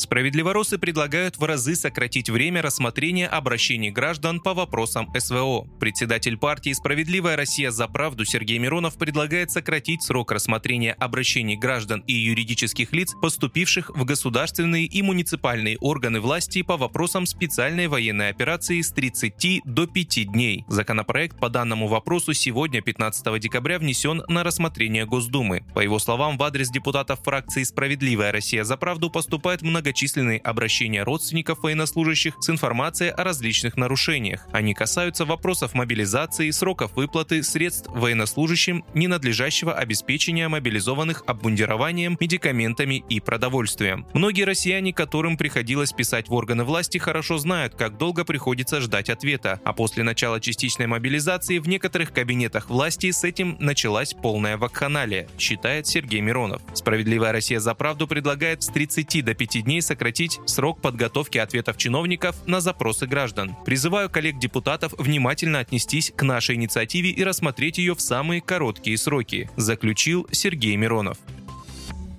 Справедливоросы предлагают в разы сократить время рассмотрения обращений граждан по вопросам СВО. Председатель партии «Справедливая Россия за правду» Сергей Миронов предлагает сократить срок рассмотрения обращений граждан и юридических лиц, поступивших в государственные и муниципальные органы власти по вопросам специальной военной операции с 30 до 5 дней. Законопроект по данному вопросу сегодня, 15 декабря, внесен на рассмотрение Госдумы. По его словам, в адрес депутатов фракции «Справедливая Россия за правду» поступает много многочисленные обращения родственников военнослужащих с информацией о различных нарушениях. Они касаются вопросов мобилизации, сроков выплаты, средств военнослужащим, ненадлежащего обеспечения мобилизованных обмундированием, медикаментами и продовольствием. Многие россияне, которым приходилось писать в органы власти, хорошо знают, как долго приходится ждать ответа, а после начала частичной мобилизации в некоторых кабинетах власти с этим началась полная вакханалия, считает Сергей Миронов. Справедливая Россия за правду предлагает с 30 до 5 дней сократить срок подготовки ответов чиновников на запросы граждан. Призываю коллег-депутатов внимательно отнестись к нашей инициативе и рассмотреть ее в самые короткие сроки, заключил Сергей Миронов.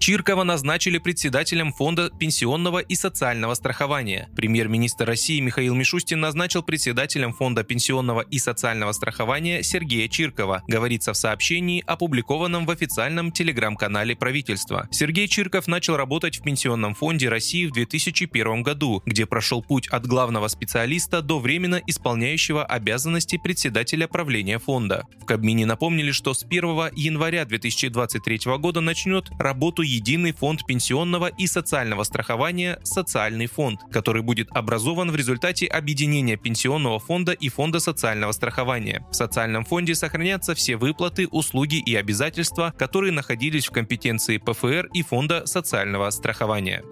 Чиркова назначили председателем Фонда пенсионного и социального страхования. Премьер-министр России Михаил Мишустин назначил председателем Фонда пенсионного и социального страхования Сергея Чиркова, говорится в сообщении, опубликованном в официальном телеграм-канале правительства. Сергей Чирков начал работать в Пенсионном фонде России в 2001 году, где прошел путь от главного специалиста до временно исполняющего обязанности председателя правления фонда. В Кабмине напомнили, что с 1 января 2023 года начнет работу единый фонд пенсионного и социального страхования «Социальный фонд», который будет образован в результате объединения пенсионного фонда и фонда социального страхования. В социальном фонде сохранятся все выплаты, услуги и обязательства, которые находились в компетенции ПФР и фонда социального страхования.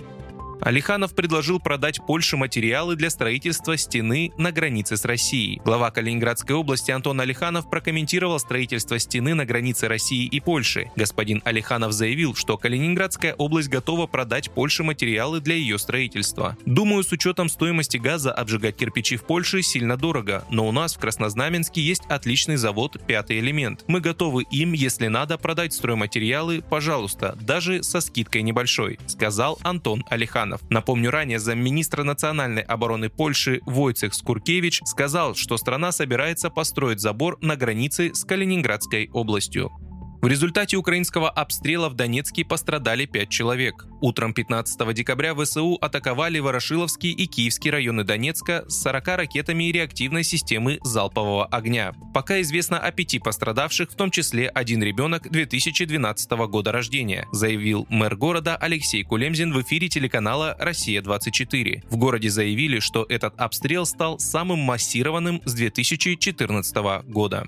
Алиханов предложил продать Польше материалы для строительства стены на границе с Россией. Глава Калининградской области Антон Алиханов прокомментировал строительство стены на границе России и Польши. Господин Алиханов заявил, что Калининградская область готова продать Польше материалы для ее строительства. Думаю, с учетом стоимости газа обжигать кирпичи в Польше сильно дорого, но у нас в Краснознаменске есть отличный завод «Пятый элемент». Мы готовы им, если надо, продать стройматериалы, пожалуйста, даже со скидкой небольшой, сказал Антон Алиханов. Романов. Напомню, ранее замминистра национальной обороны Польши Войцех Скуркевич сказал, что страна собирается построить забор на границе с Калининградской областью. В результате украинского обстрела в Донецке пострадали пять человек. Утром 15 декабря ВСУ атаковали Ворошиловский и Киевский районы Донецка с 40 ракетами реактивной системы залпового огня. Пока известно о пяти пострадавших, в том числе один ребенок 2012 года рождения, заявил мэр города Алексей Кулемзин в эфире телеканала «Россия-24». В городе заявили, что этот обстрел стал самым массированным с 2014 года.